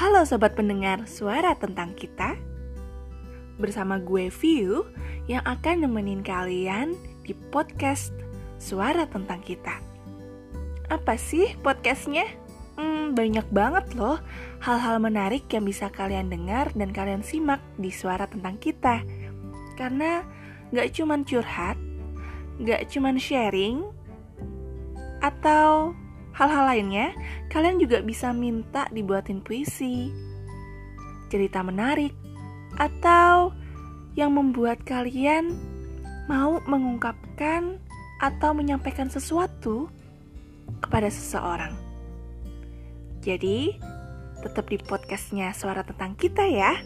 Halo sobat pendengar suara tentang kita. Bersama gue View yang akan nemenin kalian di podcast Suara Tentang Kita. Apa sih podcastnya? Hmm, banyak banget loh hal-hal menarik yang bisa kalian dengar dan kalian simak di Suara Tentang Kita. Karena gak cuman curhat, gak cuman sharing, atau hal-hal lainnya, kalian juga bisa minta dibuatin puisi, cerita menarik, atau yang membuat kalian mau mengungkapkan atau menyampaikan sesuatu kepada seseorang. Jadi, tetap di podcastnya Suara Tentang Kita ya.